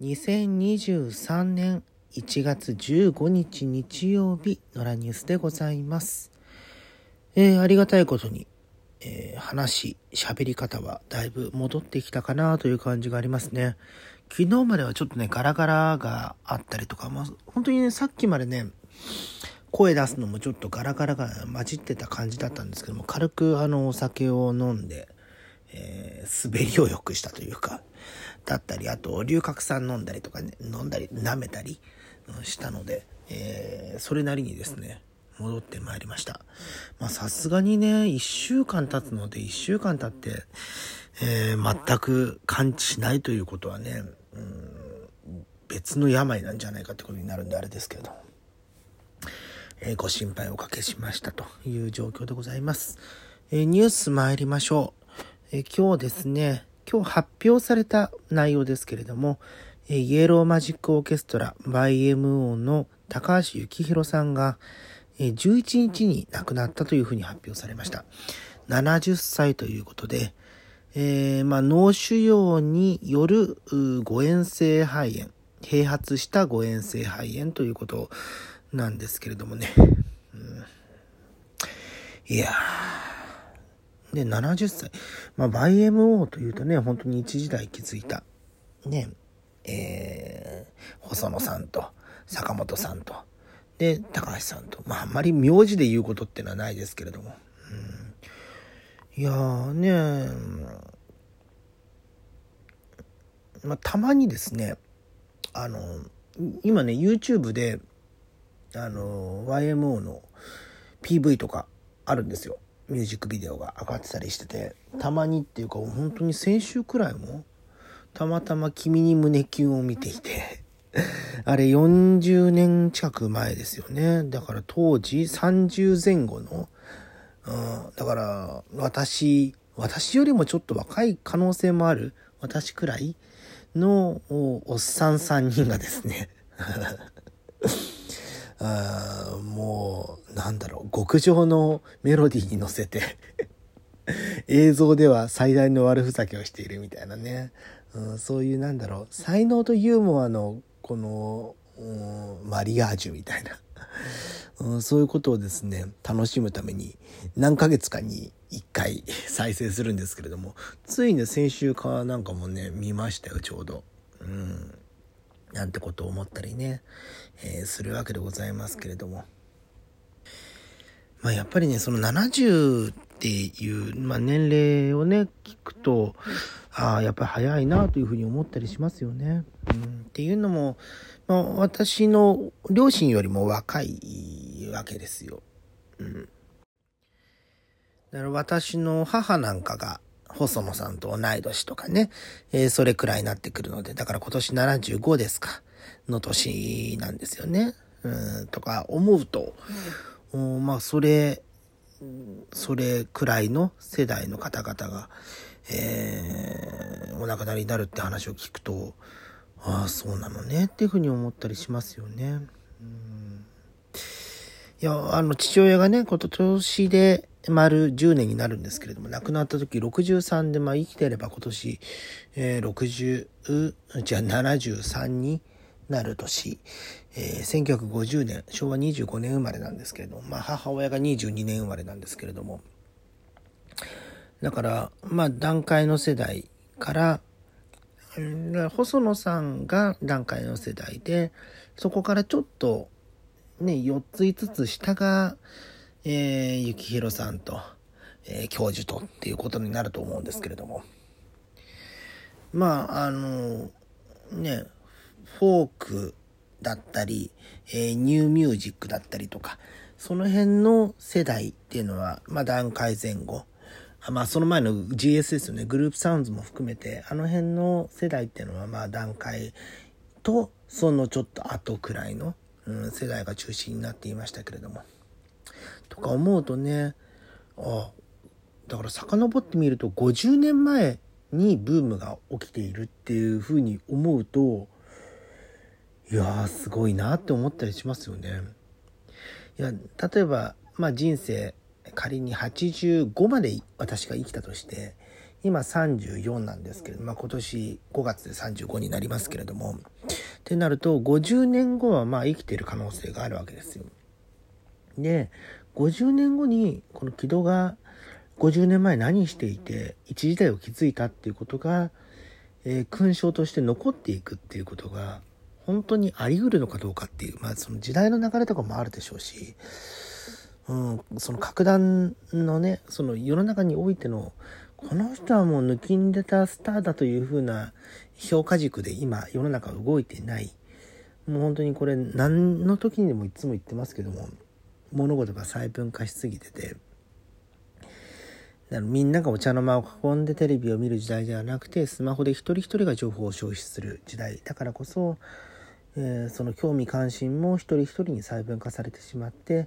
2023年1月15日日曜日、野良ニュースでございます。えーありがたいことに、えー話、喋り方はだいぶ戻ってきたかなという感じがありますね。昨日まではちょっとね、ガラガラがあったりとか、まあ、本当にね、さっきまでね、声出すのもちょっとガラガラが混じってた感じだったんですけども、軽くあの、お酒を飲んで、えー滑りを良くしたというか、だったり、あと、龍角散飲んだりとかね、飲んだり、舐めたりしたので、えーそれなりにですね、戻ってまいりました。まあ、さすがにね、一週間経つので、一週間経って、えー全く感知しないということはね、うん別の病なんじゃないかってことになるんであれですけど、えーご心配おかけしましたという状況でございます。えーニュース参りましょう。え今日ですね、今日発表された内容ですけれども、えイエローマジックオーケストラ YMO の高橋幸宏さんが、え11日に亡くなったというふうに発表されました。70歳ということで、えーまあ、脳腫瘍による誤嚥性肺炎、併発した誤嚥性肺炎ということなんですけれどもね。うんいやー。で、70歳。まあ、YMO というとね、本当に一時代築いた、ね、えー、細野さんと、坂本さんと、で、高橋さんと。まあ、あんまり名字で言うことってのはないですけれども。うん、いやーね、まあ、たまにですね、あの、今ね、YouTube で、あの、YMO の PV とかあるんですよ。ミュージックビデオが上がってたりしてて、たまにっていうか、本当に先週くらいも、たまたま君に胸キュンを見ていて、あれ40年近く前ですよね。だから当時30前後の、うん、だから私、私よりもちょっと若い可能性もある、私くらいのおおっさん3人がですね、あーもう、なんだろう、極上のメロディーに乗せて 映像では最大の悪ふざけをしているみたいなね、うん、そういうなんだろう、才能とユーモアのこの、うんマリアージュみたいな、うん、そういうことをですね、楽しむために何ヶ月かに1回再生するんですけれども、ついね、先週かなんかもね、見ましたよ、ちょうど。うん。なんてことを思ったりね、えーするわけでございますけれども。まあやっぱりね、その70っていう、まあ年齢をね、聞くと、ああ、やっぱり早いなというふうに思ったりしますよね。うん、っていうのも、まあ私の両親よりも若いわけですよ。うん。だから私の母なんかが、細野さんと同い年とかね、えーそれくらいになってくるので、だから今年75ですか、の年なんですよね。うん、とか思うと、うん。まあそれ、うんそれくらいの世代の方々が、えーお亡くなりになるって話を聞くと、ああ、そうなのねっていうふうに思ったりしますよね。うんいや、あの、父親がね、今年で丸10年になるんですけれども、亡くなった時63で、まあ生きてれば今年、えー60、じゃあ73になる年、えー1950年、昭和25年生まれなんですけれども、まあ母親が22年生まれなんですけれども、だから、まあ段階の世代から、細野さんが段階の世代で、そこからちょっと、ね、4つ5つ下が、えー、幸宏さんと、えー教授とっていうことになると思うんですけれども。まあ、あの、ね、フォークだったり、えーニューミュージックだったりとか、その辺の世代っていうのは、まあ段階前後。まあその前の GS ですよね。グループサウンズも含めて、あの辺の世代っていうのはまあ段階と、そのちょっと後くらいの、うん、世代が中心になっていましたけれども。とか思うとね、あだから遡ってみると50年前にブームが起きているっていうふうに思うと、いやーすごいなって思ったりしますよね。いや、例えば、まあ人生、仮に85まで私が生きたとして、今34なんですけれども、まあ、今年5月で35になりますけれども、ってなると、50年後はまあ生きてる可能性があるわけですよ。で、50年後にこの木戸が50年前何していて一時代を築いたっていうことが、えー、勲章として残っていくっていうことが本当にあり得るのかどうかっていう、まあその時代の流れとかもあるでしょうし、うん、その格段のね、その世の中においての、この人はもう抜きんでたスターだという風な評価軸で今世の中動いてない。もう本当にこれ何の時にでもいつも言ってますけども、物事が細分化しすぎてて、みんながお茶の間を囲んでテレビを見る時代ではなくて、スマホで一人一人が情報を消費する時代だからこそ、えー、その興味関心も一人一人に細分化されてしまって、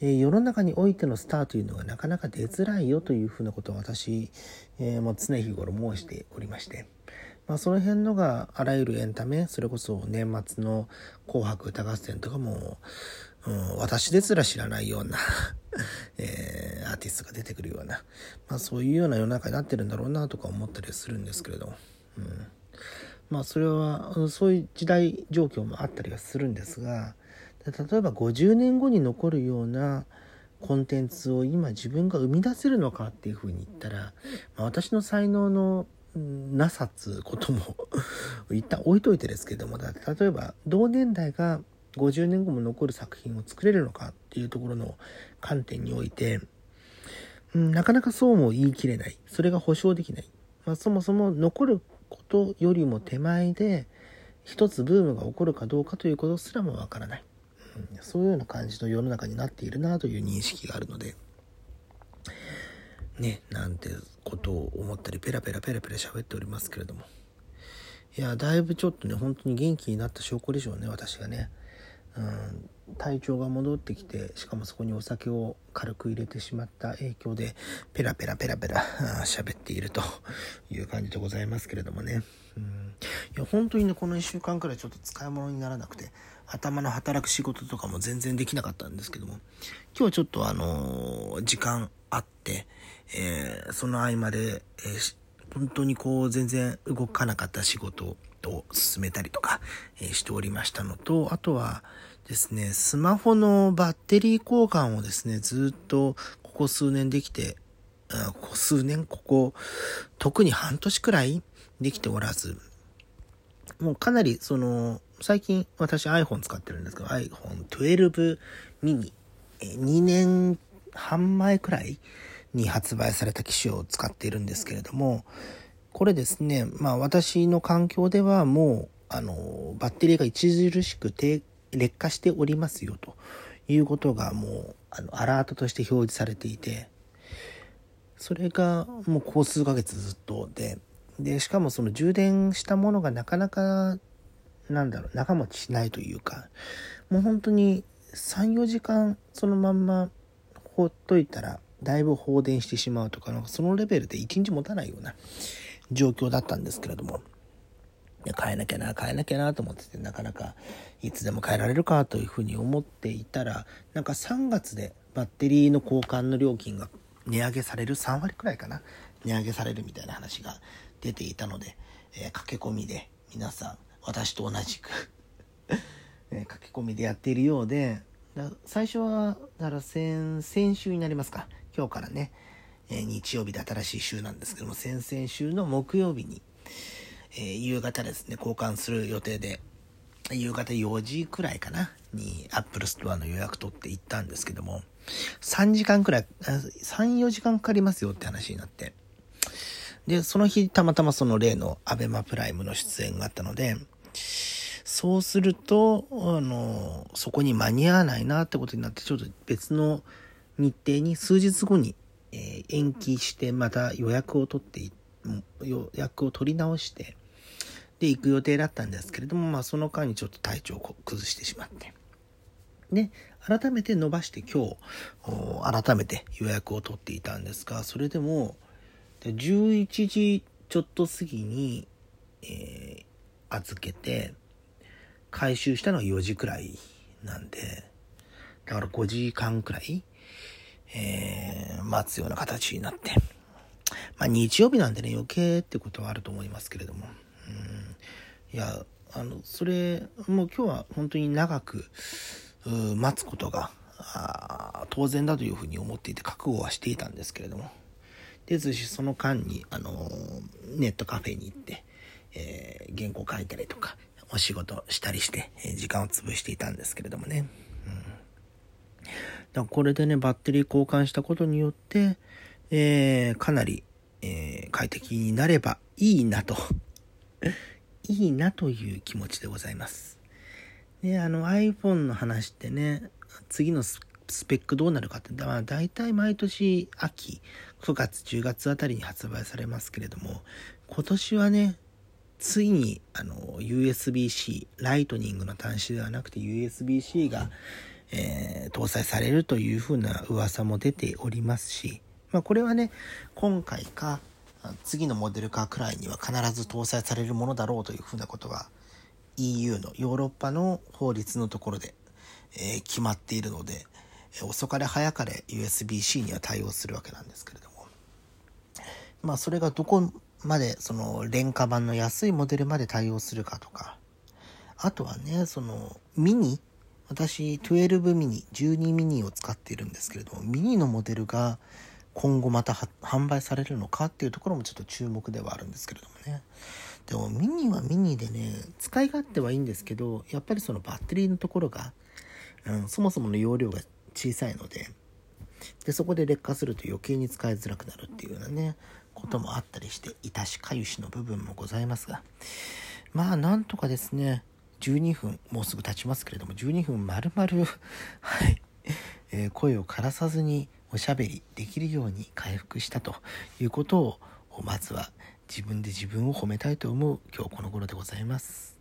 えー、世の中においてのスターというのがなかなか出づらいよというふうなことを私、えー、も常日頃申しておりまして、まあ、その辺のがあらゆるエンタメそれこそ年末の「紅白歌合戦」とかも、うん、私ですら知らないような えー、アーティストが出てくるような、まあ、そういうような世の中になってるんだろうなとか思ったりするんですけれど、うん、まあそれはそういう時代状況もあったりはするんですが例えば50年後に残るようなコンテンツを今自分が生み出せるのかっていうふうに言ったら、まあ、私の才能のなさつことも 一旦置いといてですけども例えば同年代が50年後も残る作品を作れるのかっていうところの観点において、うん、なかなかそうも言い切れない。それが保証できない。まあ、そもそも残ることよりも手前で、一つブームが起こるかどうかということすらもわからない、そういうような感じの世の中になっているなという認識があるので、ね、なんてことを思ったり、ペラペラペラペラ喋っておりますけれども。いや、だいぶちょっとね、本当に元気になった証拠でしょうね、私がね。うん、体調が戻ってきてしかもそこにお酒を軽く入れてしまった影響でペラペラペラペラ喋っているという感じでございますけれどもね、うん、いや本当にねこの1週間くらいちょっと使い物にならなくて頭の働く仕事とかも全然できなかったんですけども今日ちょっとあのー、時間あって、えー、その合間で、えー、本当にこう全然動かなかった仕事を進めたりとか、えしておりましたのと、あとはですね、スマホのバッテリー交換をですね、ずっとここ数年できて、ここ数年、ここ、特に半年くらいできておらず、もうかなりその、最近私 iPhone 使ってるんですけど、iPhone 12 mini、2年半前くらいに発売された機種を使っているんですけれども、これですね、まあ私の環境ではもう、あの、バッテリーが著しく低、劣化しておりますよということがもう、あの、アラートとして表示されていて、それがもうこう数ヶ月ずっとで、で、しかもその充電したものがなかなか、なんだろう、長持ちしないというか、もう本当に3、4時間そのまんまほっといたら、だいぶ放電してしまうとか、なんかそのレベルで1日持たないような状況だったんですけれども、変えなきゃな、変えなきゃなと思ってて、なかなかいつでも変えられるかというふうに思っていたら、なんか3月でバッテリーの交換の料金が値上げされる3割くらいかな、値上げされるみたいな話が出ていたので、えー、駆け込みで皆さん、私と同じく えー、駆け込みでやっているようで、最初は、だから先、先週になりますか、今日からね、えー、日曜日で新しい週なんですけども、先々週の木曜日に、え、夕方ですね、交換する予定で、夕方4時くらいかな、に Apple Store の予約取って行ったんですけども、3時間くらい、3、4時間かかりますよって話になって。で、その日たまたまその例の ABEMA プライムの出演があったので、そうすると、あの、そこに間に合わないなってことになって、ちょっと別の日程に数日後にえー、延期してまた予約を取って予約を取り直してで行く予定だったんですけれども、まあ、その間にちょっと体調を崩してしまってで改めて伸ばして今日改めて予約を取っていたんですがそれでも11時ちょっと過ぎに、えー、預けて回収したのは4時くらいなんでだから5時間くらいえー、待つような形になって。まあ日曜日なんでね、余計ってことはあると思いますけれども。いや、あの、それ、もう今日は本当に長く、待つことが当然だというふうに思っていて覚悟はしていたんですけれども。ですし、その間に、あの、ネットカフェに行って、えー、原稿書いたりとか、お仕事したりして、え、時間を潰していたんですけれどもね。うん、だこれでね、バッテリー交換したことによって、えー、かなり、え快適になればいいなといいなという気持ちでございます。で、あの iPhone の話ってね、次のスペックどうなるかって、まあ、大体毎年秋、9月、10月あたりに発売されますけれども、今年はね、ついにあの USB-C、ライトニングの端子ではなくて USB-C が、えー、搭載されるというふうな噂も出ておりますし、まあ、これはね、今回か次のモデルかくらいには必ず搭載されるものだろうというふうなことが EU のヨーロッパの法律のところで、えー、決まっているのでえ、遅かれ早かれ USB-C には対応するわけなんですけれども。まあそれがどこまでその廉価版の安いモデルまで対応するかとか、あとはね、そのミニ、私12ミニ、12ミニを使っているんですけれども、ミニのモデルが今後また販売されるのかっていうところもちょっと注目ではあるんですけれどもね。でもミニはミニでね、使い勝手はいいんですけど、やっぱりそのバッテリーのところが、うん、そもそもの容量が小さいので、で、そこで劣化すると余計に使いづらくなるっていうようなね、こともあったりして、いたしかゆしの部分もございますが、まあ、なんとかですね、12分、もうすぐ経ちますけれども、12分丸々 はい、えー、声を枯らさずにおしゃべりできるように回復したということを、まずは自分で自分を褒めたいと思う今日この頃でございます。